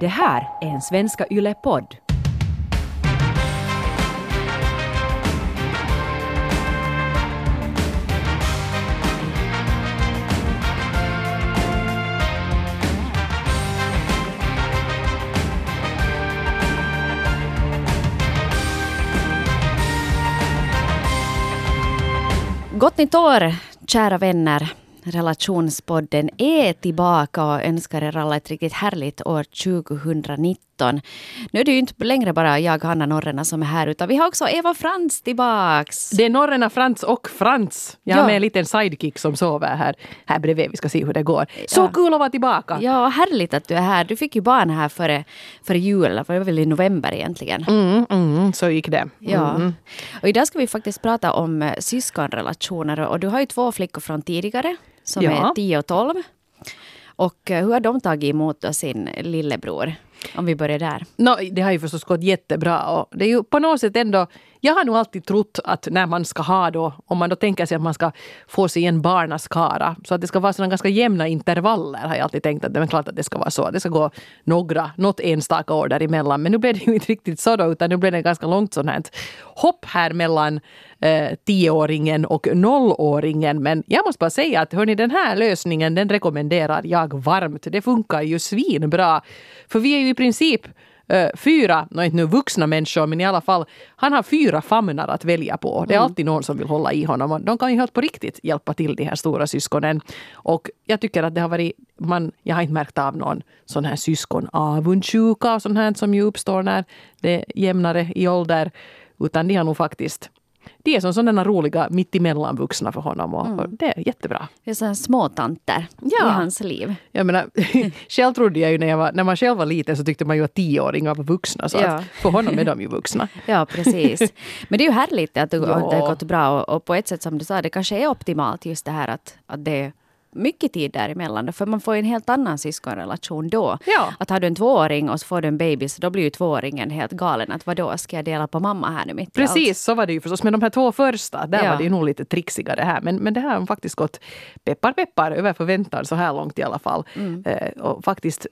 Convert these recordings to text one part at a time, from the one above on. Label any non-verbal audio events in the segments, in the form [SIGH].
Det här är en Svenska Yle-podd. Gott nytt år, kära vänner. Relationspodden är tillbaka och önskar er alla ett riktigt härligt år 2019. Nu är det ju inte längre bara jag, Hanna Norrena, som är här, utan vi har också Eva Frans tillbaks. Det är Norrena Frans och Frans. Jag har Ja. med en liten sidekick som sover här, här bredvid. Vi ska se hur det går. Så Ja. kul att vara tillbaka! Ja, härligt att du är här. Du fick ju barn här före, före jul, för det var väl i november egentligen. Mm, mm, så gick det. Ja. Mm. Och idag ska vi faktiskt prata om eh, syskonrelationer. Och du har ju två flickor från tidigare, som Ja. är 10 och 12. Och eh, hur har de tagit emot då sin lillebror? Om vi börjar där. Nå, det har ju förstås gått jättebra. Och det är ju på något sätt ändå... Jag har nog alltid trott att när man ska ha då, om man då tänker sig att man ska få sig en barnaskara, så att det ska vara sådana ganska jämna intervaller har jag alltid tänkt att det är klart att det ska vara så. Det ska gå några, något enstaka år däremellan. Men nu blev det ju inte riktigt så då, utan nu blev det ganska långt sånt här hopp här mellan eh, tioåringen och nollåringen. Men jag måste bara säga att hörni, den här lösningen den rekommenderar jag varmt. Det funkar ju svinbra. För vi är ju i princip fyra, nå inte nu vuxna människor, men i alla fall, han har fyra famnar att välja på. Det är alltid någon som vill hålla i honom. De kan ju helt på riktigt hjälpa till, de här stora syskonen. Och jag tycker att det har varit, man, jag har inte märkt av någon sån här syskonavundsjuka och sånt här som ju uppstår när det är jämnare i ålder. Utan de har nog faktiskt de är som sådana roliga mittemellan vuxna för honom och, och det är jättebra. Det är sådana småtanter Ja. i hans liv. Jag menar, [LAUGHS] själv trodde jag ju när, jag var, när man själv var liten så tyckte man ju att tioåringar var vuxna. Så Ja. för honom är de ju vuxna. [LAUGHS] Ja, precis. Men det är ju härligt att det, Ja. att det har [LAUGHS] gått bra. Och, och på ett sätt som du sa, det kanske är optimalt just det här att, att det mycket tid däremellan. då, För man får en helt annan syskonrelation då. Ja. Att har du en tvååring och så får du en baby så då blir ju tvååringen helt galen. Att vadå, ska jag dela på mamma här nu mitt i allt? Precis, så var det ju förstås. Men de här två första, där Ja. var det ju nog lite trixigare här. Men, men det här har faktiskt gått peppar peppar över förväntan så här långt i alla fall. Mm. Eh, och faktiskt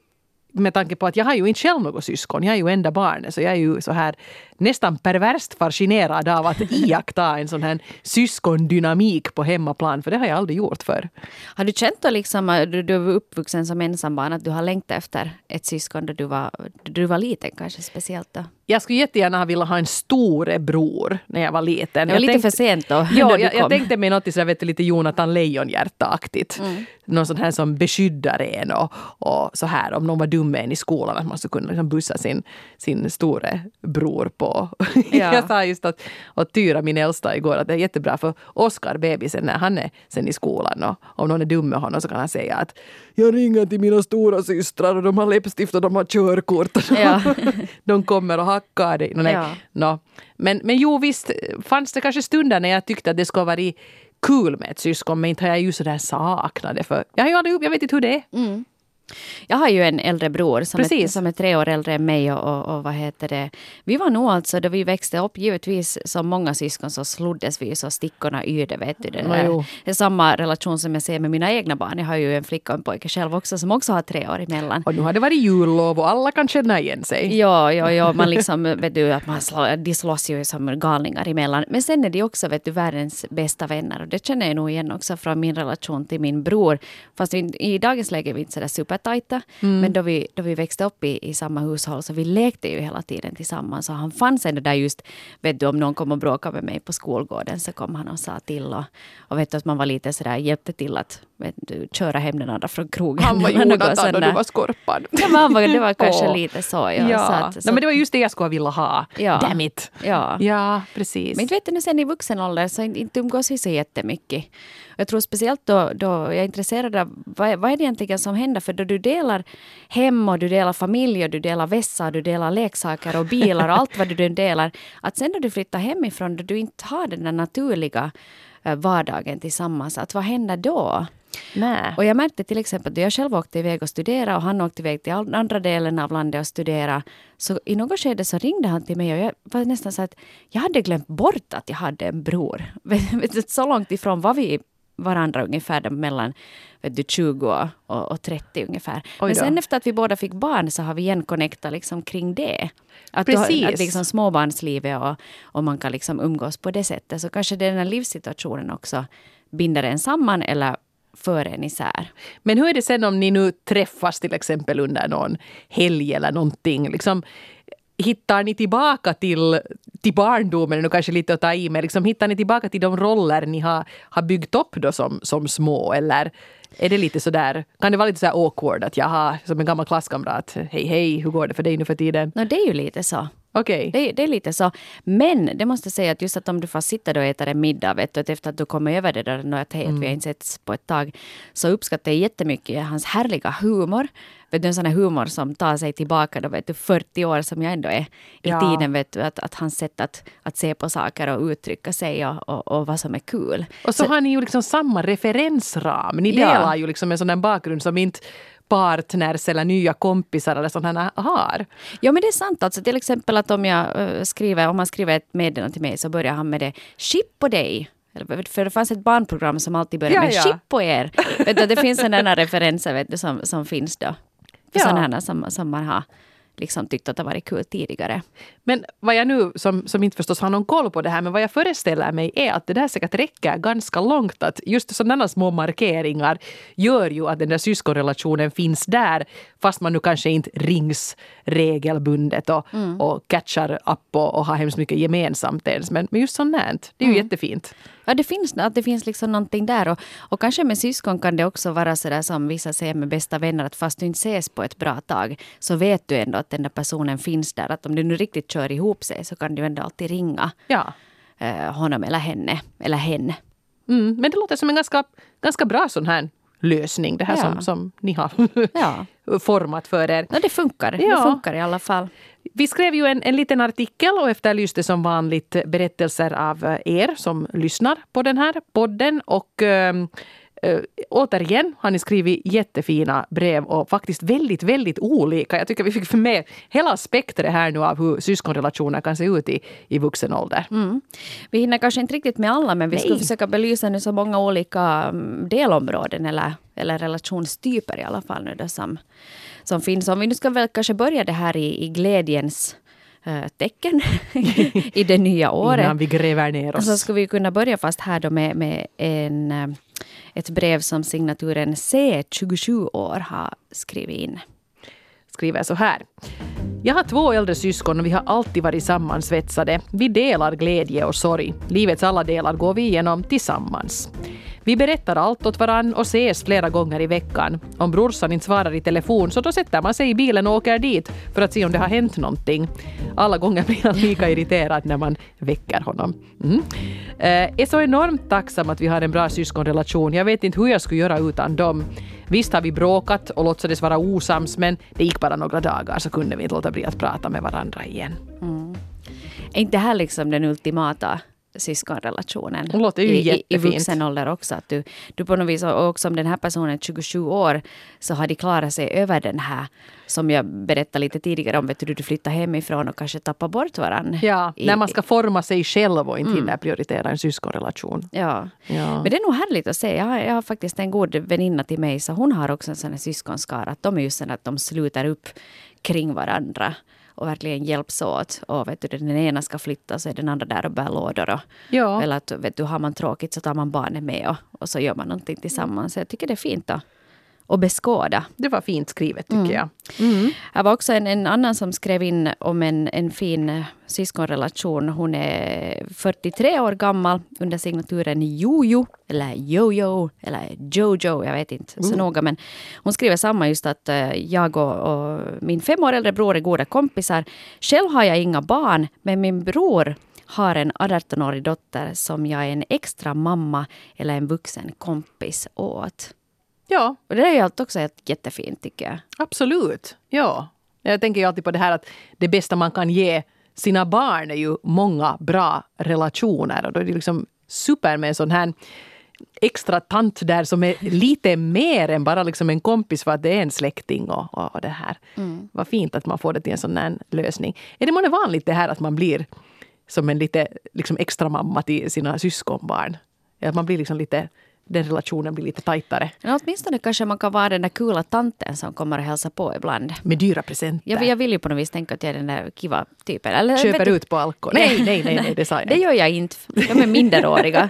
med tanke på att jag har ju inte själv något syskon, jag är ju enda barnet så jag är ju så här nästan perverst fascinerad av att iaktta en sån här syskondynamik på hemmaplan, för det har jag aldrig gjort förr. Har du känt då liksom, du, du var uppvuxen som ensambarn, att du har längtat efter ett syskon då du var, då du var liten kanske speciellt då? Jag skulle jättegärna ha velat ha en storebror när jag var liten. Det var jag lite för sent då. Du jag, jag tänkte mig något sådär, vet du, lite Jonathan Lejonhjärta-aktigt. Mm. Någon sån här som beskyddar en och, och så här om någon var dum en i skolan att man skulle kunna liksom bussa sin, sin store bror på. [LAUGHS] Ja. jag sa just att, åt Tyra, min äldsta, igår att det är jättebra för Oskar, bebisen, när han är sen i skolan och om någon är dum med honom så kan han säga att jag ringer till mina stora systrar och de har läppstift och de har körkort. [LAUGHS] Ja. [LAUGHS] de kommer och hackar dig. Nej. Ja. Nå. Men, men jo, visst fanns det kanske stunder när jag tyckte att det skulle vara kul med ett syskon, men inte har jag ju sådär saknat det. För jag, har ju aldrig, jag vet inte hur det är. Jag har ju en äldre bror som, är, som är tre år äldre än mig. Och, och, och vad heter det? Vi var nog alltså, då vi växte upp, givetvis som många syskon så sloddes vi så stickorna yrde. Vet du, det, där. det är samma relation som jag ser med mina egna barn. Jag har ju en flicka och en pojke själv också som också har tre år emellan. Och nu har det varit jullov och alla kan känna igen sig. Ja, ja, ja, man liksom, vet du, att man slår, de slåss ju som galningar emellan. Men sen är de också, vet du, världens bästa vänner. Och det känner jag nog igen också från min relation till min bror. Fast i, i dagens läge är vi inte sådär supertajta. Men då vi, då vi växte upp i, i samma hushåll så vi lekte ju hela tiden tillsammans. Och han fanns ändå där just, vet du, om någon kom och bråkade med mig på skolgården så kom han och sa till. Och, och vet du, att man var lite sådär, hjälpte till att vet du, köra hem den andra från krogen. Han var [LAUGHS] sånt och du var Skorpan. [LAUGHS] Ja, men han var, det var [LAUGHS] kanske lite så. Ja, Ja, Så att, så, Nej, men det var just det jag skulle vilja ha. Ja. Damn it! ja. Ja, precis. Men inte vet du, nu sen i vuxen ålder så inte umgås vi så jättemycket. Jag tror speciellt då, då jag är intresserad av vad, vad är det egentligen som händer? För då du delar hem och du delar familj och du delar vässa och du delar leksaker och bilar och allt vad du delar. Att sen när du flyttar hemifrån då du inte har den där naturliga eh, vardagen tillsammans, att vad händer då? Nej. Och jag märkte till exempel att jag själv åkte iväg och studerade och han åkte iväg till andra delen av landet och studera. Så i något skede så ringde han till mig och jag var nästan så att jag hade glömt bort att jag hade en bror. [LAUGHS] Så långt ifrån var vi varandra ungefär där mellan vet du, 20 och, och 30 ungefär. Men då. sen efter att vi båda fick barn så har vi igen connectat liksom kring det. Att, Precis. har, att liksom småbarnslivet och, och man kan liksom umgås på det sättet. Så kanske den här livssituationen också binder en samman eller för en isär. Men hur är det sen om ni nu träffas till exempel under någon helg eller någonting? Liksom, hittar ni tillbaka till, till barndomen, nu kanske lite att ta i, men liksom, hittar ni tillbaka till de roller ni har, har byggt upp då som, som små? Eller är det lite sådär, kan det vara lite så här awkward att jaha, som en gammal klasskamrat, hej hej, hur går det för dig nu för tiden? No, det är ju lite så. Okej. Det, det är lite så. Men det måste säga att just att om du får sitta då och äta en middag, vet du, att efter att du kommer över det där att hej, att vi har inte setts på ett tag, så uppskattar jag jättemycket hans härliga humor. Vet du, en sån här humor som tar sig tillbaka då, vet du, 40 år som jag ändå är i Ja. tiden. Vet du, att, att hans sätt att, att se på saker och uttrycka sig och, och, och vad som är kul. Och så, har ni ju liksom samma referensram. Ni Ja. delar ju liksom en sån där bakgrund som inte partners eller nya kompisar eller sådana har. Ja men det är sant. Alltså, till exempel att om, jag, eh, skriver, om man skriver ett meddelande till mig så börjar han med det Chip på dig. För det fanns ett barnprogram som alltid började Ja, med ja. Chip på er. vet du, det finns sådana referenser vet du, som, som finns då. För Ja. Sådana som, som man har liksom tyckt att det varit kul tidigare. Men vad jag nu, som, som inte förstås har någon koll på det här, men vad jag föreställer mig är att det där säkert räcker ganska långt. Att just sådana små markeringar gör ju att den där syskonrelationen finns där, fast man nu kanske inte rings regelbundet och, och catchar upp och, och har hemskt mycket gemensamt ens. Men, men just sånt här, det är ju jättefint. Ja, det finns, att det finns liksom någonting där. Och, och kanske med syskon kan det också vara så där som vissa säger med bästa vänner, att fast du inte ses på ett bra tag, så vet du ändå att den där personen finns där. Att om du nu riktigt kör ihop sig så kan du ändå alltid ringa Ja. eh, honom eller henne, eller hen. Mm, men det låter som en ganska, ganska bra sån här lösning, det här Ja. som, som ni har [LAUGHS] Ja. format för er. Ja, det funkar. Ja. Det funkar i alla fall. Vi skrev ju en, en liten artikel och efterlyste som vanligt berättelser av eh, er som lyssnar på den här podden. Och ähm, äh, återigen har ni skrivit jättefina brev och faktiskt väldigt, väldigt olika. Jag tycker vi fick med hela spektret här nu av hur syskonrelationer kan se ut i, i vuxen ålder. Mm. Vi hinner kanske inte riktigt med alla, men vi ska försöka belysa nu så många olika mm, delområden eller, eller relationstyper i alla fall nu då som, som finns. Om vi nu ska väl kanske börja det här i, i glädjens eh, tecken [LAUGHS] i det nya året. Innan vi gräver ner oss. Så ska vi kunna börja fast här då med, med en, eh, ett brev som signaturen C27 år har skrivit in skriver så här. Jag har två äldre syskon och vi har alltid varit sammansvetsade. Vi delar glädje och sorg. Livets alla delar går vi igenom tillsammans. Vi berättar allt åt varann och ses flera gånger i veckan. Om brorsan inte svarar i telefon så då sätter man sig i bilen och åker dit för att se om det har hänt någonting. Alla gånger blir han lika irriterad när man väcker honom. Mm. Eh, är så enormt tacksam att vi har en bra syskonrelation. Jag vet inte hur jag skulle göra utan dem. Visst har vi bråkat och låtsades vara osams men det gick bara några dagar så kunde vi inte låta bli att prata med varandra igen. Mm. Är inte det här liksom den ultimata syskonrelationen? Det låter ju I, i, I jättefint. vuxen ålder också. Att du, du på något vis, och också om den här personen är 27 år, så har de klarat sig över den här, som jag berättade lite tidigare om, vet du, du flyttar hemifrån och kanske tappar bort varandra. Ja, I- när man ska forma sig själv och inte hinner prioritera en syskonrelation. Ja. Ja. Men det är nog härligt att se. Jag har, jag har faktiskt en god väninna till mig, så hon har också en sån här syskonskara. Att de är just sådana att de sluter upp kring varandra och verkligen hjälps åt. Och vet du, den ena ska flytta så är den andra där och bär lådor. Och, Ja. Eller att vet du, har man tråkigt så tar man barnet med och, och så gör man någonting tillsammans. Så jag tycker det är fint att, att beskåda. Det var fint skrivet tycker Mm. jag. Det var också en, en annan som skrev in om en, en fin eh, syskonrelation. Hon är 43 år gammal under signaturen Jojo, eller Jojo, eller Jojo, jag vet inte så noga. Men hon skriver samma just att eh, jag och, och min fem år äldre bror är goda kompisar. Själv har jag inga barn, men min bror har en 18-årig dotter som jag är en extra mamma eller en vuxen kompis åt. Ja, Och det är ju också helt jättefint tycker jag. absolut. Ja. Jag tänker ju alltid på det här att det bästa man kan ge sina barn är ju många bra relationer. Och då är det liksom super med en sån här extra tant där som är lite mer än bara liksom en kompis för att det är en släkting och, och, och det här. Vad fint att man får det till en sån här lösning. Är det månne vanligt det här att man blir som en lite liksom extra mamma till sina syskonbarn? Att man blir liksom lite den relationen blir lite tajtare. Men åtminstone kanske man kan vara den där coola tanten som kommer och hälsar på ibland. Med dyra presenter. Jag, jag vill ju på något vis tänka att jag är den där kiva typen. Eller, Köper ut på alkohol. Nej, nej, nej, nej, det sa jag [LAUGHS] Det gör jag inte. De är minderåriga.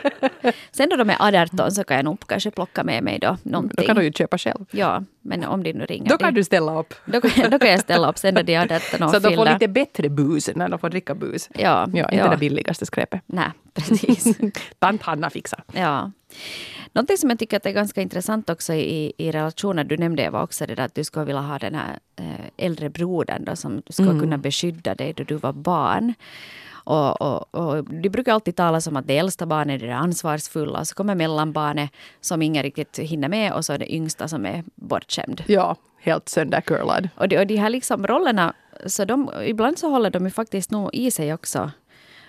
Sen då de är 18 så kan jag nog kanske plocka med mig då någonting. Då kan du ju köpa själv. Ja, men om de nu ringer. Då kan du ställa upp. då, kan, då kan jag ställa upp sen när de är 18 och [LAUGHS] Så de får lite bättre bus när de får dricka bus. Ja, Ja, inte ja. det billigaste skräpet. Nej, precis. [LAUGHS] Tant Hanna fixar. Ja. Någonting som jag tycker att är ganska intressant också i, i relationer, du nämnde Eva också det där att du skulle vilja ha den här eh, äldre brodern då, som skulle Mm. kunna beskydda dig då du var barn. Och, och, och de brukar alltid tala om att det äldsta barnet är det ansvarsfulla, så kommer mellanbarnet som ingen riktigt hinner med och så är det yngsta som är bortskämd. Ja, helt söndercurlad. Och de, och de här liksom rollerna, så de, ibland så håller de ju faktiskt nog i sig också.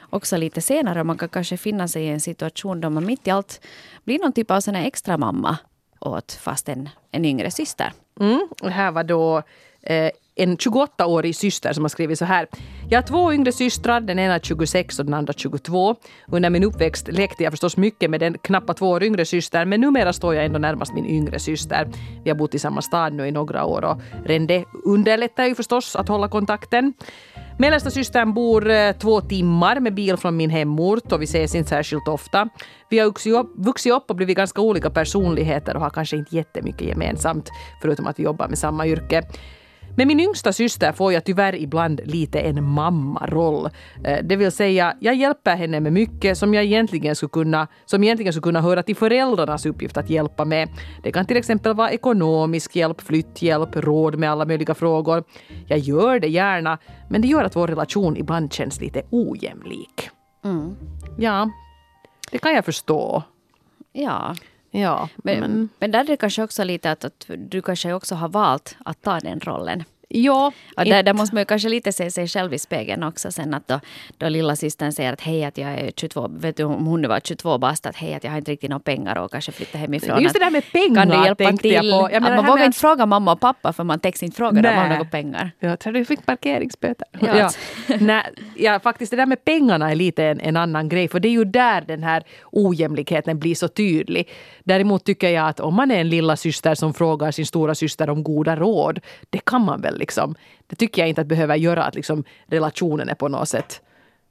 Också lite senare. Man kan kanske finna sig i en situation då man mitt i allt blir någon typ av sån extra mamma åt fast en, en yngre syster. Mm. Det här var då eh, en 28-årig syster som har skrivit så här. Jag har två yngre systrar, den ena 26 och den andra 22. Under min uppväxt lekte jag förstås mycket med den knappa två år yngre systern men numera står jag ändå närmast min yngre syster. Vi har bott i samma stad nu i några år och redan det underlättar ju förstås att hålla kontakten. Mellersta systern bor eh, två timmar med bil från min hemort och vi ses inte särskilt ofta. Vi har vuxit upp och blivit ganska olika personligheter och har kanske inte jättemycket gemensamt förutom att vi jobbar med samma yrke. Med min yngsta syster får jag tyvärr ibland lite en mammaroll. Eh, Det vill säga, jag hjälper henne med mycket som jag egentligen skulle kunna, som egentligen skulle kunna höra till föräldrarnas uppgift att hjälpa med. Det kan till exempel vara ekonomisk hjälp, flytthjälp, råd med alla möjliga frågor. Jag gör det gärna, men det gör att vår relation ibland känns lite ojämlik. Ja, det kan jag förstå. Ja, Ja, men, men men, där är det kanske också lite att, att du kanske också har valt att ta den rollen. Ja, Och där, där måste man ju kanske lite se sig själv i spegeln också sen att då, då lilla systern säger att hej att jag är 22, vet du om hon nu var 22 bast att hej att jag har inte riktigt några pengar och kanske flytta hemifrån. Just det där med pengar Kan du hjälpa till? jag på. Jag menar, man vågar med inte fråga mamma och pappa för man täcks inte fråga dem om några pengar. Jag tror du fick parkeringsböter. Ja. Ja. Nej, ja, faktiskt det där med pengarna är lite en, en annan grej, för det är ju där den här ojämlikheten blir så tydlig. Däremot tycker jag att om man är en lilla syster som frågar sin stora syster om goda råd, det kan man väl liksom. Det tycker jag inte att behöver göra att liksom relationen är på något sätt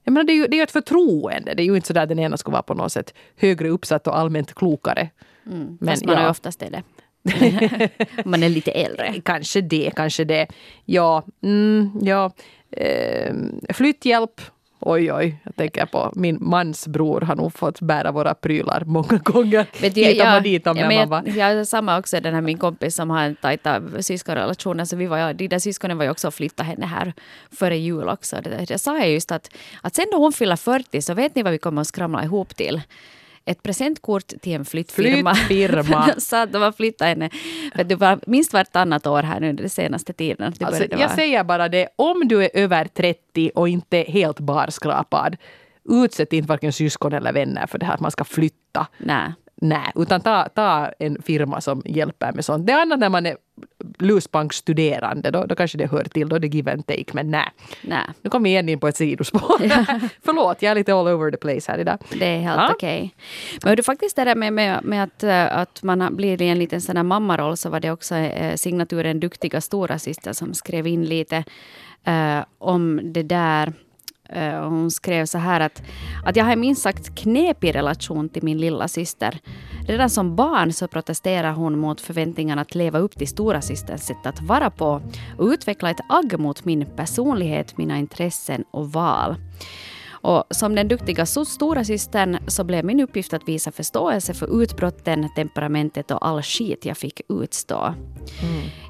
jag menar, det är ju det är ett förtroende. Det är ju inte så där den ena ska vara på något sätt högre uppsatt och allmänt klokare. Men, Men Fast man ja. är oftast är det. [LAUGHS] Man är lite äldre. [LAUGHS] Kanske det, kanske det. Ja, mm, ja. Eh, flytthjälp. Oj, oj. Jag tänker på min mans bror. Har nog fått bära våra prylar många gånger. Vet jag- dit om ja, man var... jag, jag är samma också, den här min kompis som har en tajta syskonrelation. Så vi var, de där syskonen var ju också och flyttade henne här före jul också. Det, det sa jag just att, att sen då hon fyller 40 så vet ni vad vi kommer att skramla ihop till? Ett presentkort till en flyttfirma. Flyttfirma. [LAUGHS] så att de har flyttat henne vet du, var, minst vartannat år här nu den senaste tiden. Det Alltså, jag vara- säger bara det, om du är över 30 och inte helt barskrapad, utsätt inte varken syskon eller vänner för det här att man ska flytta. Nej. Nej, utan ta, ta en firma som hjälper med sånt. Det är annat när man är lusbankstuderande, då, då kanske det hör till, då är det give and take, men nej. Nej. Nu kom vi igen in på ett sidospår. [LAUGHS] Förlåt, jag är lite all over the place här idag. Det är helt Ja. okej. Men hör du faktiskt det där med, med, med att, eh, att man blir i en liten sån här mammaroll så var det också eh, signaturen Duktiga stora syster som skrev in lite eh, om det där. Eh, och hon skrev så här att, att jag har en minst sagt knepig relation till min lilla syster. Redan som barn så protesterar hon mot förväntningarna att leva upp till stora systerns sätt att vara på och utveckla ett agg mot min personlighet, mina intressen och val. Och som den duktiga stora systern så blev min uppgift att visa förståelse för utbrotten, temperamentet och all skit jag fick utstå.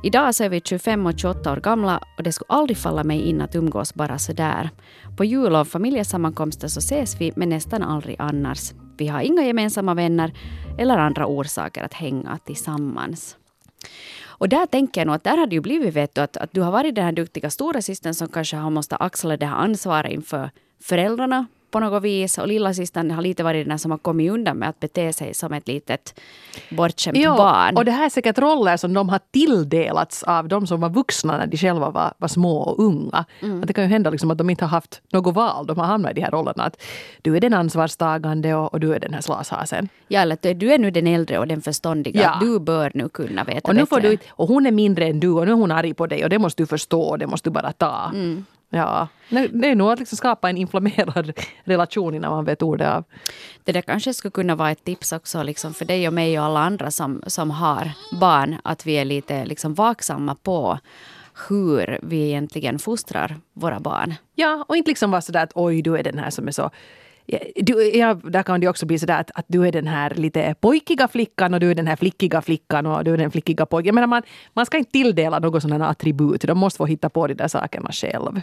Idag så är vi 25 och 28 år gamla och det skulle aldrig falla mig in att umgås bara sådär. På jul och familjesammankomster så ses vi men nästan aldrig annars. Vi har inga gemensamma vänner eller andra orsaker att hänga tillsammans. Och där tänker jag nog att där hade ju blivit vet du, att, att du har varit den här duktiga stora systern som kanske har måste axla det här ansvaret inför föräldrarna på något vis och lillasystern har lite varit den som har kommit undan med att bete sig som ett litet bortskämt Ja, barn. och det här är säkert roller som de har tilldelats av de som var vuxna när de själva var, var små och unga. Mm. Att det kan ju hända liksom att de inte har haft något val. De har hamnat i de här rollerna. Att du är den ansvarstagande och, och du är den här slashasen. Ja, eller du är nu den äldre och den förståndiga. Ja. Du bör nu kunna veta Och, nu får bättre. du, och hon är mindre än du och nu är hon arg på dig och det måste du förstå och det måste du bara ta. Mm. Ja, det är nog att liksom skapa en inflammerad [LAUGHS] relation innan man vet ordet av. Det där kanske skulle kunna vara ett tips också liksom för dig och mig och alla andra som, som har barn. Att vi är lite liksom vaksamma på hur vi egentligen fostrar våra barn. Ja, och inte liksom vara sådär att oj, du är den här som är så du, ja, där kan det också bli sådär att, att du är den här lite pojkiga flickan och du är den här flickiga flickan och du är den flickiga pojken. Jag menar, man, man ska inte tilldela något sådana attribut. De måste få hitta på de där sakerna själv.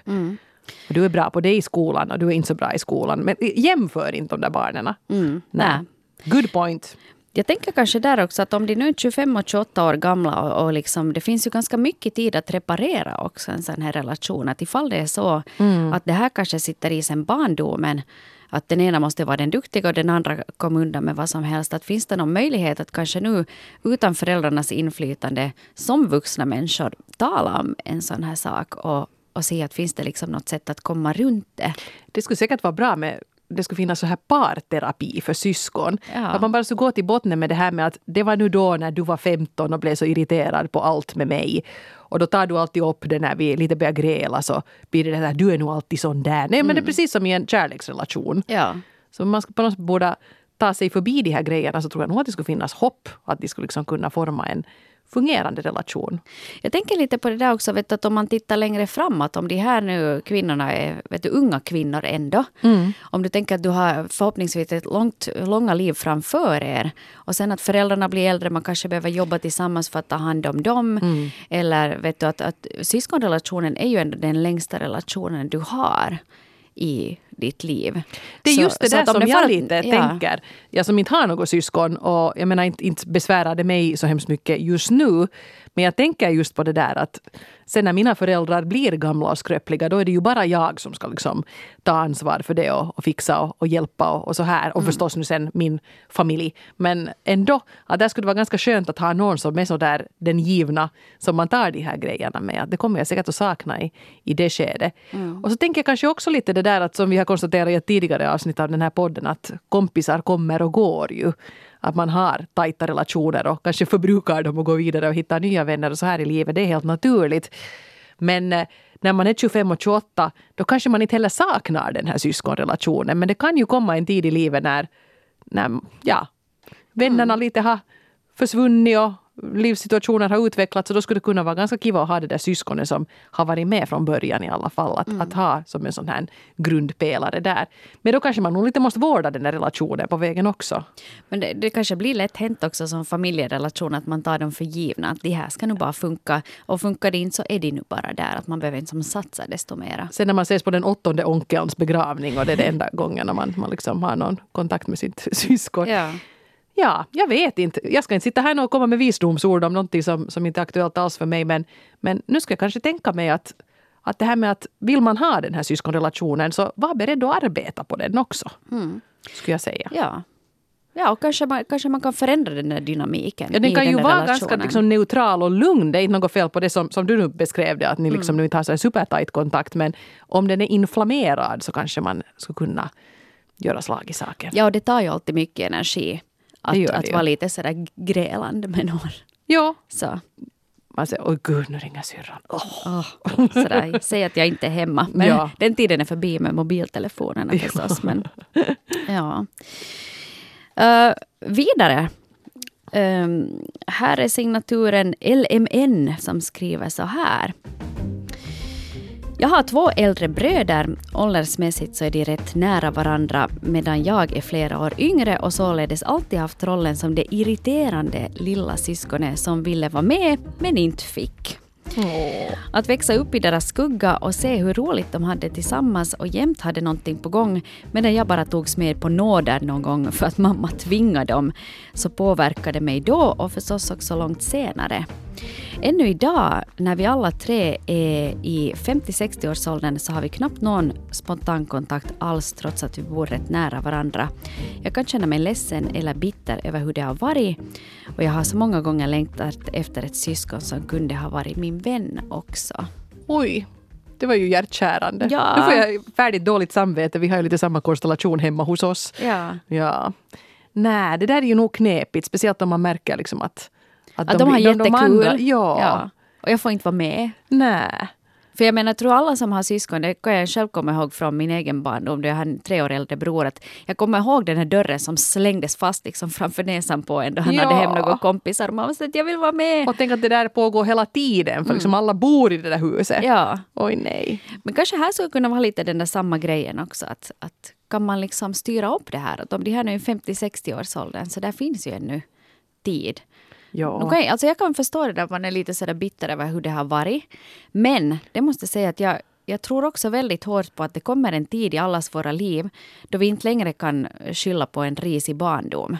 Och du är bra på det i skolan och du är inte så bra i skolan. Men jämför inte de där barnen. Nej. Nej. Good point. Jag tänker kanske där också att om de nu är 25 och 28 år gamla och, och liksom, det finns ju ganska mycket tid att reparera också en sån här relation. Att ifall det är så att det här kanske sitter i sen barndomen att den ena måste vara den duktiga och den andra kom undan med vad som helst. Att finns det någon möjlighet att kanske nu utan föräldrarnas inflytande som vuxna människor tala om en sån här sak och, och se att finns det liksom något sätt att komma runt det. Det skulle säkert vara bra med det skulle finnas så här parterapi för syskon. Ja. Att man bara skulle gå till botten med det här med att det var nu då när du var 15 och blev så irriterad på allt med mig. Och då tar du alltid upp det när vi lite börjar gräla så blir det här, du är nog alltid sån där. Nej men det är precis som i en kärleksrelation. Ja. Så man ska på något sätt borde ta sig förbi de här grejerna så tror jag nog att det skulle finnas hopp. Att de skulle liksom kunna forma en fungerande relation. Jag tänker lite på det där också, vet att om man tittar längre framåt, om de här nu kvinnorna är vet du, unga kvinnor ändå. Om du tänker att du har förhoppningsvis ett långt, långa liv framför er och sen att föräldrarna blir äldre, man kanske behöver jobba tillsammans för att ta hand om dem. Eller vet du att, att syskonrelationen är ju ändå den längsta relationen du har i ditt liv. Det är Så- just det så där att om som det jag far- lite ja. tänker. Jag som inte har något syskon och jag menar inte, inte besvärar det mig så hemskt mycket just nu. Men jag tänker just på det där att sen när mina föräldrar blir gamla och skröpliga då är det ju bara jag som ska liksom ta ansvar för det och, och fixa och, och hjälpa och, och så här. Och förstås nu sen min familj. Men ändå, att där skulle det vara ganska skönt att ha någon som är så där den givna som man tar de här grejerna med. Det kommer jag säkert att sakna i, i det skedet. Och så tänker jag kanske också lite det där att som vi har konstaterat i ett tidigare avsnitt av den här podden att kompisar kommer och går ju. Att man har tajta relationer och kanske förbrukar dem och går vidare och hittar nya vänner och så här i livet. Det är helt naturligt. Men eh, när man är 25 och 28 då kanske man inte heller saknar den här syskonrelationen. Men det kan ju komma en tid i livet när, när ja, vännerna lite har försvunnit och livssituationer har utvecklats och då skulle det kunna vara ganska kiva att ha det där syskonet som har varit med från början i alla fall. Att, att ha som en sån här grundpelare där. Men då kanske man nog lite måste vårda den där relationen på vägen också. Men det, det kanske blir lätt hänt också som familjerelation att man tar dem för givna. Att de här ska nu bara funka. Och funkar det inte så är de nu bara där. Att man behöver inte som satsa desto mera. Sen när man ses på den åttonde onkelns begravning och det är det enda gången man, man liksom har någon kontakt med sitt [LAUGHS] syskon. Ja. Ja, jag vet inte. Jag ska inte sitta här och komma med visdomsord om någonting som, som inte är aktuellt alls för mig. Men, men nu ska jag kanske tänka mig att, att det här med att vill man ha den här syskonrelationen så var beredd att arbeta på den också. Skulle jag säga. Ja. Ja, och kanske man, kanske man kan förändra den där dynamiken Ja, den kan ju där vara relationen. ganska liksom, neutral och lugn. Det är inte något fel på det som, som du nu beskrev det, att ni liksom nu inte har så supertajt kontakt. Men om den är inflammerad så kanske man skulle kunna göra slag i saken. Ja, och det tar ju alltid mycket energi. Att, Det att vara lite sådär grälande med någon. Ja, Så, man säger oj gud nu ringer syrran. Åh. sådär, säg att jag inte är hemma. Men Ja. den tiden är förbi med mobiltelefonerna förstås. Men, [LAUGHS] ja. Eh, vidare. Ehm, här är signaturen LMN som skriver så här. Jag har två äldre bröder. Åldersmässigt så är de rätt nära varandra medan jag är flera år yngre och således alltid haft rollen som det irriterande lilla syskonet som ville vara med men inte fick. Att växa upp i deras skugga och se hur roligt de hade tillsammans och jämt hade någonting på gång medan jag bara togs med på nåder någon gång för att mamma tvingade dem så påverkade mig då och förstås också långt senare. Ännu idag när vi alla tre är i 50-60-årsåldern så har vi knappt någon spontankontakt alls trots att vi bor rätt nära varandra. Jag kan känna mig ledsen eller bitter över hur det har varit och jag har så många gånger längtat efter ett syskon som kunde ha varit min vän också. Oj, det var ju hjärtkärande. Ja. Nu får jag färdigt dåligt samvete. Vi har ju lite samma konstellation hemma hos oss. Ja. Ja. Nej, det där är ju nog knepigt. Speciellt om man märker liksom att... Att de, har de- de jättekul. andra- ja. ja. Och jag får inte vara med. Nej. För jag menar, jag tror alla som har syskon, det kan jag själv komma ihåg från min egen barndom, då jag hade en tre år äldre bror, att jag kommer ihåg den här dörren som slängdes fast liksom framför näsan på en då han Ja. hade hem några kompisar och man var så att jag vill vara med. Och tänk att det där pågår hela tiden. För liksom alla bor i det där huset. Mm. Ja, Oj nej. men kanske här skulle kunna vara lite den där samma grejen också, att, att kan man liksom styra upp det här? Att om de här nu är 50-60 års åldern, så där finns ju ännu tid. Ja. Jag, alltså jag kan förstå det där att man är lite sådär bitter över hur det har varit. Men det måste säga att jag, jag tror också väldigt hårt på att det kommer en tid i allas våra liv då vi inte längre kan skylla på en risig barndom.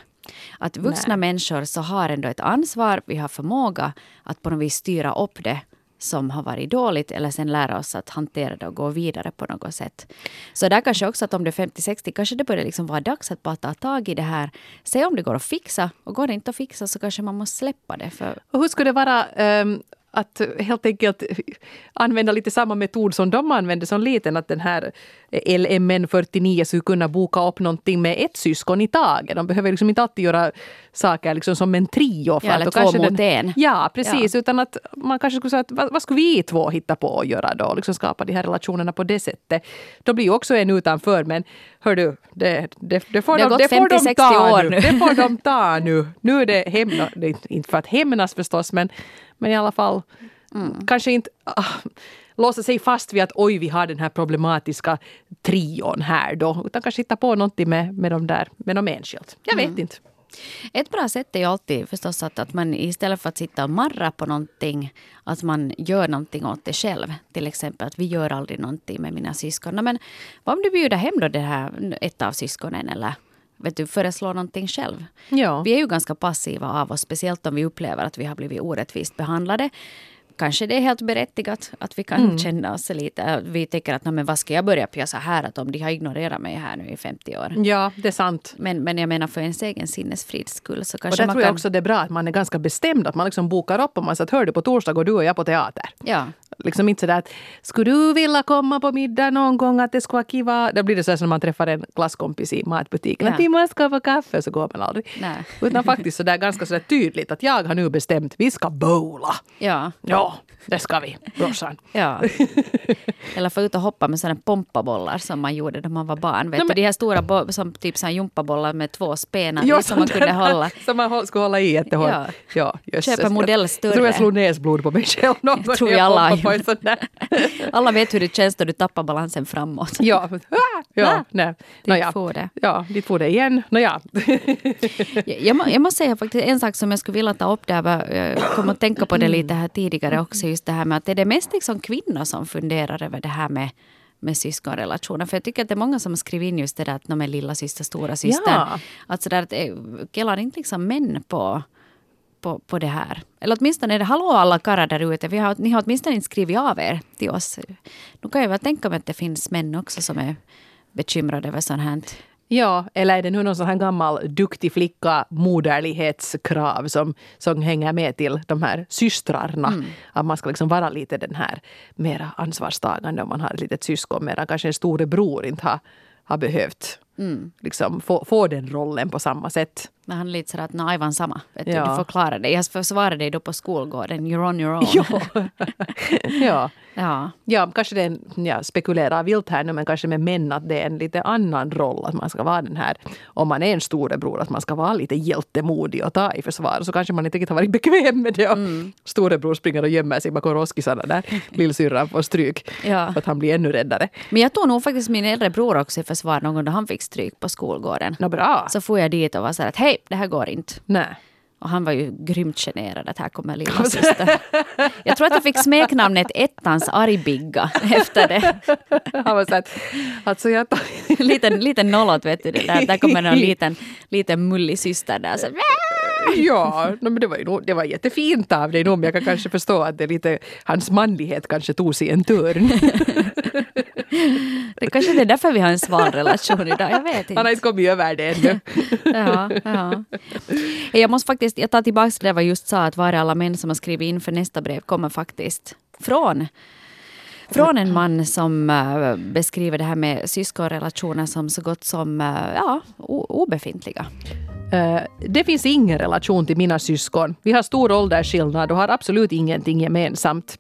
Att vuxna människor så har ändå ett ansvar, vi har förmåga att på något vis styra upp det som har varit dåligt eller sen lära oss att hantera det och gå vidare på något sätt. Så där kanske också att om det är 50-60 kanske det börjar liksom vara dags att bara ta tag i det här. Se om det går att fixa och går det inte att fixa så kanske man måste släppa det. För Och hur skulle det vara um att helt enkelt använda lite samma metod som de använde som liten, att den här LMN 49 skulle kunna boka upp någonting med ett syskon i taget. De behöver liksom inte alltid göra saker liksom som en trio. för Ja, eller två kanske mot en. Ja, precis. Utan att man kanske skulle säga att vad, vad skulle vi två hitta på att göra då? Liksom skapa de här relationerna på det sättet. Då blir ju också en utanför, men hör du, det, det, det får, Det de, det får de 50-60 ta nu. nu. Det får de [LAUGHS] ta nu. Nu är det hämna, det är inte för att hämnas förstås, men, men i alla fall Mm. kanske inte ah, låsa sig fast vid att oj, vi har den här problematiska trion här då, utan kanske hitta på någonting med, med de där, med dem enskilt. Jag Mm. vet inte. Ett bra sätt är ju alltid förstås att, att man istället för att sitta och marra på någonting, att man gör någonting åt det själv. Till exempel att vi gör aldrig någonting med mina syskon. Men vad om du bjuder hem då det här, ett av syskonen eller vet du, föreslår någonting själv? Ja. Vi är ju ganska passiva av oss, speciellt om vi upplever att vi har blivit orättvist behandlade. Kanske det är helt berättigat att vi kan känna oss lite... Vi tänker att "Nej, men vad ska jag börja pja så här att om de har ignorerat mig här nu i 50 år. ja, det är sant. Men, men jag menar för ens egen sinnesfrids skull så Och kanske där man tror jag kan... också det är bra att man är ganska bestämd, att man liksom bokar upp och man säger att hör du på torsdag går du och jag på teater. Ja. Liksom inte sådär att skulle du vilja komma på middag någon gång att det skulle vara kiva. Då blir det så som när man träffar en klasskompis i matbutiken. Ja. Att vi måste på kaffe så går man aldrig. Nej. Utan faktiskt sådär ganska sådär tydligt att jag har nu bestämt vi ska bowla. Ja. Ja, det ska vi brorsan. [LAUGHS] ja. Eller få ut och hoppa med sådana pompabollar som man gjorde när man var barn. Vet Nej, men- de här stora som typ såna jumpabollar med två spenar Ja, som [LAUGHS] man sån kunde där hålla. Som man skulle hålla i jättehårt. Ja. Ja. Köpa modell Jag tror jag slog näsblod på mig själv någon gång. tror när jag alla sån. Alla vet hur det känns då du tappar balansen framåt. [LAUGHS] Ja, ja, nej. Nåja. får det. Ja, dit får det igen. Nåja. Jag, jag, jag måste säga faktiskt en sak som jag skulle vilja ta upp där. Jag kom att tänka på det lite här tidigare också. Just det här med att är det mest liksom kvinnor som funderar över det här med med syskonrelationer. För jag tycker att det är många som har skrivit in just det där att de är lilla syster, stora syster. Ja. Att sådär att eh, killar inte liksom män på, på, på det här. Eller åtminstone är det hallå alla karlar där ute. Vi har, ni har åtminstone inte skrivit av er till oss. Nu kan jag väl tänka mig att det finns män också som är bekymrade över sånt här. Ja, eller är det nu någon sån här gammal duktig flicka moderlighetskrav som, som hänger med till de här systrarna? Mm. Att man ska liksom vara lite den här mera ansvarstagande om man har ett litet syskon medan kanske en storebror inte har, har behövt Mm. liksom få, få den rollen på samma sätt. Men han är lite sådär att no, aivan samma. Vet du, Ja. du får klara det. Jag försvarade dig då på skolgården. You're on your own. Ja. [LAUGHS] ja. ja. Ja, kanske det är en, ja, spekulerar vilt här nu, men kanske med män att det är en lite annan roll. Att man ska vara den här, om man är en storebror, att man ska vara lite hjältemodig och ta i försvar. Så kanske man inte riktigt har varit bekväm med det. Och Storebror springer och gömmer sig bakom roskisarna där. [LAUGHS] Lillsyrran får stryk. Ja. För att han blir ännu räddare. Men jag tog nog faktiskt min äldre bror också i försvar någon gång då han fick stryk på skolgården. Nå bra. Så får jag dit och var så här att hej, det här går inte. Nej. Och han var ju grymt generad att här kommer lilla syster. Jag tror att jag fick smeknamnet Ettans argbigga efter det. [LAUGHS] Han var så att, alltså jag tar... [LAUGHS] liten, liten nollot vet du. Det där, där kommer någon liten, liten mullig syster där. Så, Ja, men det var, ju, det var jättefint av dig nog, men jag kan kanske förstå att det lite, hans manlighet kanske tog sig en törn. [LAUGHS] [LAUGHS] det kanske det är därför vi har en sval relation idag. Jag vet Han har inte. inte kommit över det ännu. [LAUGHS] Ja, ja. Jag måste faktiskt, jag tar tillbaka det jag just sa att var är alla män som har skrivit in för nästa brev kommer faktiskt från från en man som eh, beskriver det här med syskonrelationer som så gott som eh, ja, obefintliga. Eh, Det finns ingen relation till mina syskon. Vi har stor åldersskillnad och har absolut ingenting gemensamt.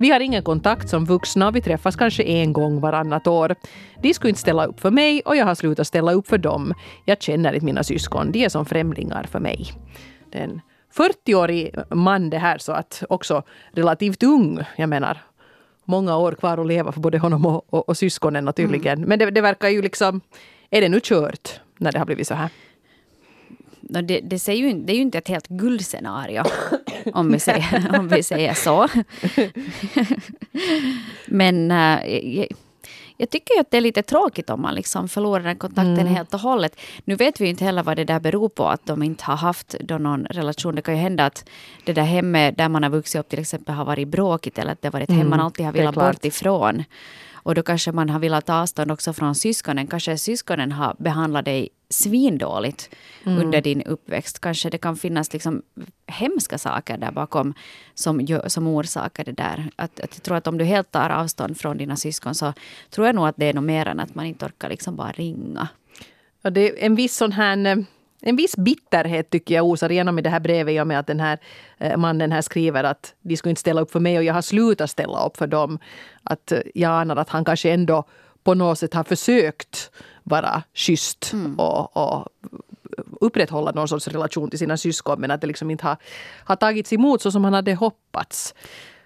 Vi har ingen kontakt som vuxna vi träffas kanske en gång varannat år. De skulle inte ställa upp för mig och jag har slutat ställa upp för dem. Jag känner inte mina syskon, de är som främlingar för mig. Det är en 40-årig man det här så att också relativt ung. Jag menar, många år kvar att leva för både honom och, och, och syskonen naturligen. Men det, det verkar ju liksom... Är det nu kört när det har blivit så här? Det, det, ser ju, det är ju inte ett helt guldscenario, [COUGHS] om vi säger, om vi säger så. [LAUGHS] Men äh, jag, jag tycker ju att det är lite tråkigt om man liksom förlorar den kontakten helt och hållet. Nu vet vi inte heller vad det där beror på, att de inte har haft då någon relation. Det kan ju hända att det där hemmet där man har vuxit upp till exempel har varit bråkigt eller att det har varit ett hem man alltid har velat bort ifrån. Och då kanske man har velat ta avstånd också från syskonen. Kanske syskonen har behandlat dig svindåligt under din uppväxt. Kanske det kan finnas liksom hemska saker där bakom som, som orsakar det där. Att, att jag tror att om du helt tar avstånd från dina syskon så tror jag nog att det är nog mer än att man inte orkar liksom bara ringa. Ja, det är en viss sån här eh, en viss bitterhet tycker jag osar igenom i det här brevet i och med att den här eh, mannen här skriver att de skulle inte ställa upp för mig och jag har slutat ställa upp för dem. Att eh, jag anar att han kanske ändå på något sätt har försökt vara schysst och, och upprätthålla någon sorts relation till sina syskon men att det liksom inte har, har tagits emot så som han hade hoppats.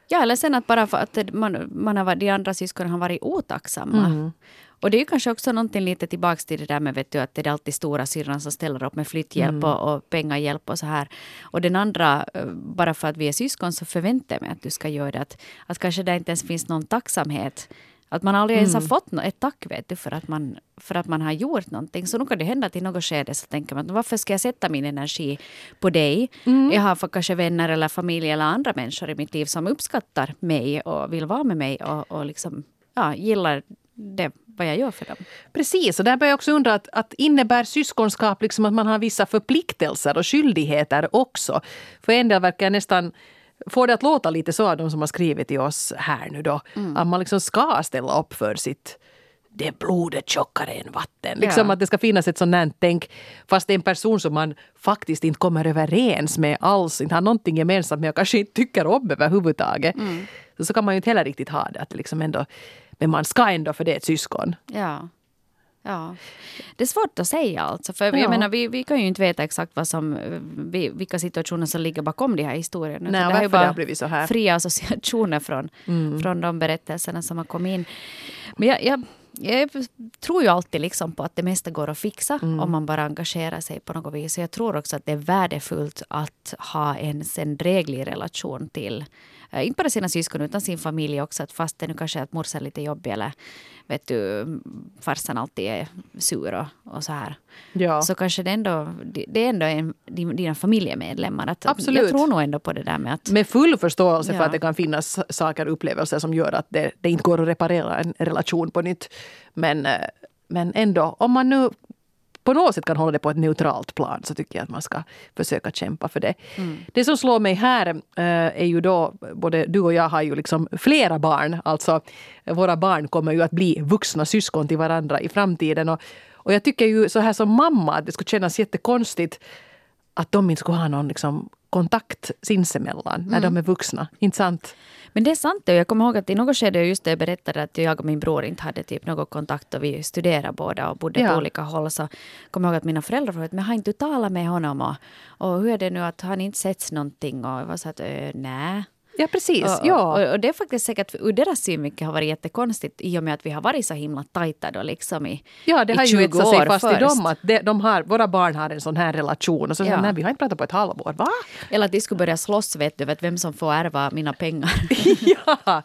Ja, eller sen att bara för att man, man har, de andra syskonen har varit otacksamma. Och det är ju kanske också någonting lite tillbaks till det där med vet du, att det är alltid stora syrran som ställer upp med flytthjälp och, och pengahjälp och så här. Och den andra, eh, bara för att vi är syskon så förväntar jag mig att du ska göra det. Att, att kanske det inte ens finns någon tacksamhet. Att man aldrig ens har fått nå- ett tack vet du, för att, man, för att man har gjort någonting. Så nu kan det hända att i något skede så tänker man att varför ska jag sätta min energi på dig? Jag har för kanske vänner eller familj eller andra människor i mitt liv som uppskattar mig och vill vara med mig och, och liksom, ja, gillar det, vad jag gör för dem. Precis, och där börjar jag också undra att, att innebär syskonskap liksom att man har vissa förpliktelser och skyldigheter också? För en del verkar nästan få det att låta lite så av de som har skrivit till oss här nu då. Att man liksom ska ställa upp för sitt det är blodet tjockare än vatten. Liksom Ja. att det ska finnas ett sånt tänk. Fast det är en person som man faktiskt inte kommer överens med alls. Inte har någonting gemensamt med och kanske inte tycker om överhuvudtaget. Så, så kan man ju inte heller riktigt ha det. Att det liksom ändå, men man ska ändå för det är ett syskon. Ja. Ja. Det är svårt att säga alltså. För Ja. jag menar, vi, vi kan ju inte veta exakt vad som, vi, vilka situationer som ligger bakom de här historierna. Nej, det varför det bara har blivit så här. fria associationer från, från de berättelserna som har kommit in. Men jag, jag, jag tror ju alltid liksom på att det mesta går att fixa om man bara engagerar sig på något vis. Så jag tror också att det är värdefullt att ha en, en dräglig relation till inte bara sina syskon utan sin familj också. Att fast det nu kanske är att morsan är lite jobbig eller vet du, farsan alltid är sur och, och så här. Ja. Så kanske det ändå, det är ändå en, din- dina familjemedlemmar. Att, Absolut. Jag tror nog ändå på det där med att Med full förståelse för Ja. att det kan finnas saker upplevelser som gör att det, det inte går att reparera en relation på nytt. Men, eh, men ändå, om man nu på något sätt kan hålla det på ett neutralt plan så tycker jag att man ska försöka kämpa för det. Det som slår mig här eh, är ju då, både du och jag har ju liksom flera barn. Alltså våra barn kommer ju att bli vuxna syskon till varandra i framtiden. Och, och jag tycker ju så här som mamma att det skulle kännas jättekonstigt att de inte skulle ha någon liksom, kontakt sinsemellan när de är vuxna. Inte sant? Men det är sant. Jag kommer ihåg att i något skede, just det jag berättade att jag och min bror inte hade typ någon kontakt och vi studerade båda och bodde Ja. på olika håll. Så kommer jag ihåg att mina föräldrar frågade men har inte du talat med honom och, och hur är det nu att han inte setts någonting? Och jag var så att "Ö, nej. Ja, precis. Och, ja. och, och, det är faktiskt säkert ur deras synvinkel har varit jättekonstigt i och med att vi har varit så himla tajta då liksom i Ja, det i har ju 20 etsat sig fast i först. dem att de, de har, våra barn har en sån här relation. Och så Ja. nej, vi har inte pratat på ett halvår. Va? Eller att de skulle börja slåss vet du, vet vem som får ärva mina pengar. [LAUGHS] ja.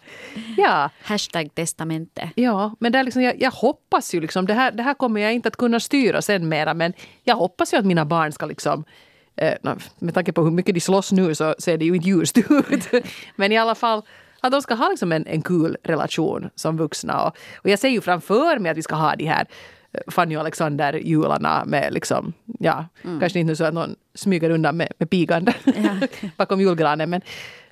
ja. Hashtag testamente. Ja, men det är liksom, jag, jag hoppas ju liksom, det här, det här kommer jag inte att kunna styra sen mera, men jag hoppas ju att mina barn ska liksom med tanke på hur mycket de slåss nu så ser det ju inte ljust ut. [LAUGHS] men i alla fall att de ska ha liksom en, en kul relation som vuxna. Och, och jag ser ju framför mig att vi ska ha de här eh, Fanny och Alexander jularna med liksom, ja, kanske inte så att någon smyger undan med, med pigan [LAUGHS] bakom julgranen. Men,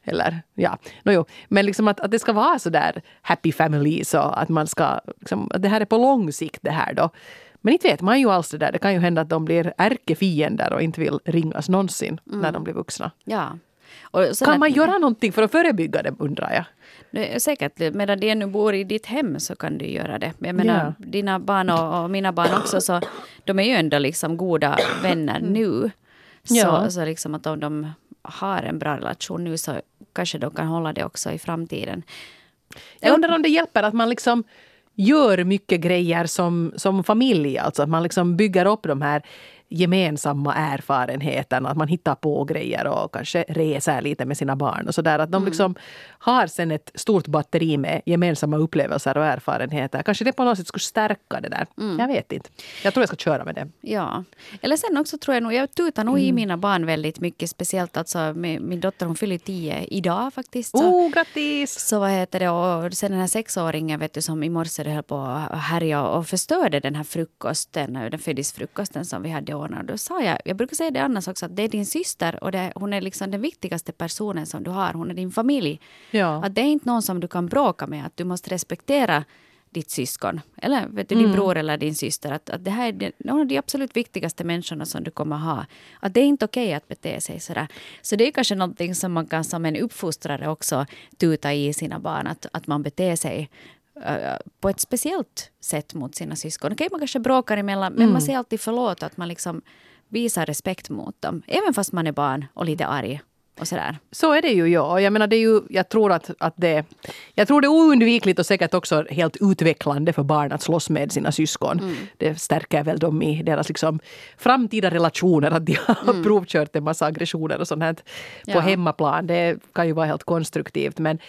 eller ja, no, jo. men liksom att, att det ska vara så där happy family så att man ska, liksom, att det här är på lång sikt det här då. Men inte vet man ju alls det där. Det kan ju hända att de blir ärkefiender och inte vill ringas någonsin när de blir vuxna. Ja. Kan att- man göra någonting för att förebygga det undrar jag? Det säkert, medan de ännu bor i ditt hem så kan du göra det. Jag menar, dina barn och, och mina barn också, så de är ju ändå liksom goda vänner nu. Så, Ja. så liksom att om de har en bra relation nu så kanske de kan hålla det också i framtiden. Jag undrar om det hjälper att man liksom gör mycket grejer som, som familj. Alltså att man liksom bygger upp de här gemensamma erfarenheterna. Att man hittar på grejer och kanske reser lite med sina barn och sådär. Att de liksom har sen ett stort batteri med gemensamma upplevelser och erfarenheter. Kanske det på något sätt skulle stärka det där. Jag vet inte. Jag tror jag ska köra med det. Ja. Eller sen också tror jag nog, jag tutar nog Mm. i mina barn väldigt mycket. Speciellt alltså min, min dotter hon fyller tio idag faktiskt. Så. Oh, grattis! Så vad heter det, och sen den här sexåringen vet du, som i morse höll på att härja och förstörde den här frukosten, den födisfrukosten som vi hade ordnat. Då sa jag, jag brukar säga det annars också, att det är din syster och det, hon är liksom den viktigaste personen som du har. Hon är din familj. Ja. Att det är inte någon som du kan bråka med, att du måste respektera ditt syskon, eller vet du, din bror eller din syster. Att, att det här är någon av de absolut viktigaste människorna som du kommer ha. Att det är inte okej att bete sig sådär. Så det är kanske någonting som man kan som en uppfostrare också tuta i sina barn. Att, att man beter sig på ett speciellt sätt mot sina syskon. Okej, man kanske bråkar emellan, men man säger alltid förlåt. Att man liksom visar respekt mot dem. Även fast man är barn och lite arg. Och sådär. Så är det ju, ja. Jag menar, det är ju, jag tror att, att det, jag tror det är oundvikligt och säkert också helt utvecklande för barn att slåss med sina syskon. Mm. Det stärker väl dem i deras liksom, framtida relationer, att de har [LAUGHS] provkört en massa aggressioner och sånt här på Mm. Ja. hemmaplan. Det kan ju vara helt konstruktivt. Men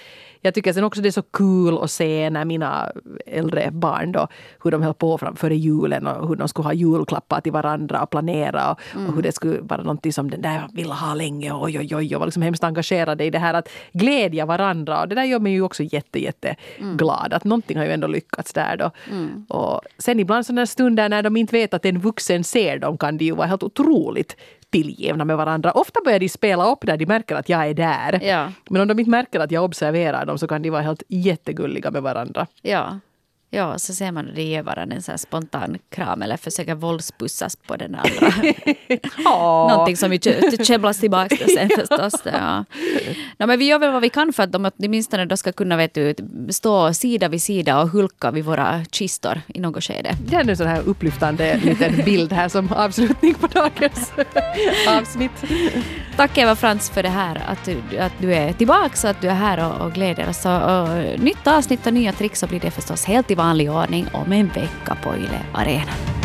jag tycker sen också det är så kul att se när mina äldre barn då, hur de höll på fram före julen och hur de skulle ha julklappar till varandra och planera och, Mm. och hur det skulle vara någonting som den där ville ha länge oj oj oj och var liksom hemskt engagerade i det här att glädja varandra och det där gör mig ju också jätte jätte Mm. glad att någonting har ju ändå lyckats där då. Och sen ibland sådana stunder när de inte vet att en vuxen ser dem kan de ju vara helt otroligt tillgivna med varandra. Ofta börjar de spela upp när de märker att jag är där. Ja. Men om de inte märker att jag observerar dem så kan de vara helt jättegulliga med varandra. Ja. Ja, så ser man att de ger varandra en så här spontan kram eller försöker våldspussas på den andra. [LAUGHS] Någonting som kä- käbblas tillbaka till sen [LAUGHS] förstås. Ja. No, men vi gör väl vad vi kan för att de åtminstone då ska kunna vet du, stå sida vid sida och hulka vid våra kistor i något skede. Det är en sån här upplyftande liten bild här som avslutning på dagens [LAUGHS] avsnitt. Tack Eva Frans för det här, att du, att du är tillbaka och att du är här och, och gläder oss. Och, och, nytt avsnitt och nya tricks så blir det förstås helt i vanlig ordning om en vecka på Yle Arena.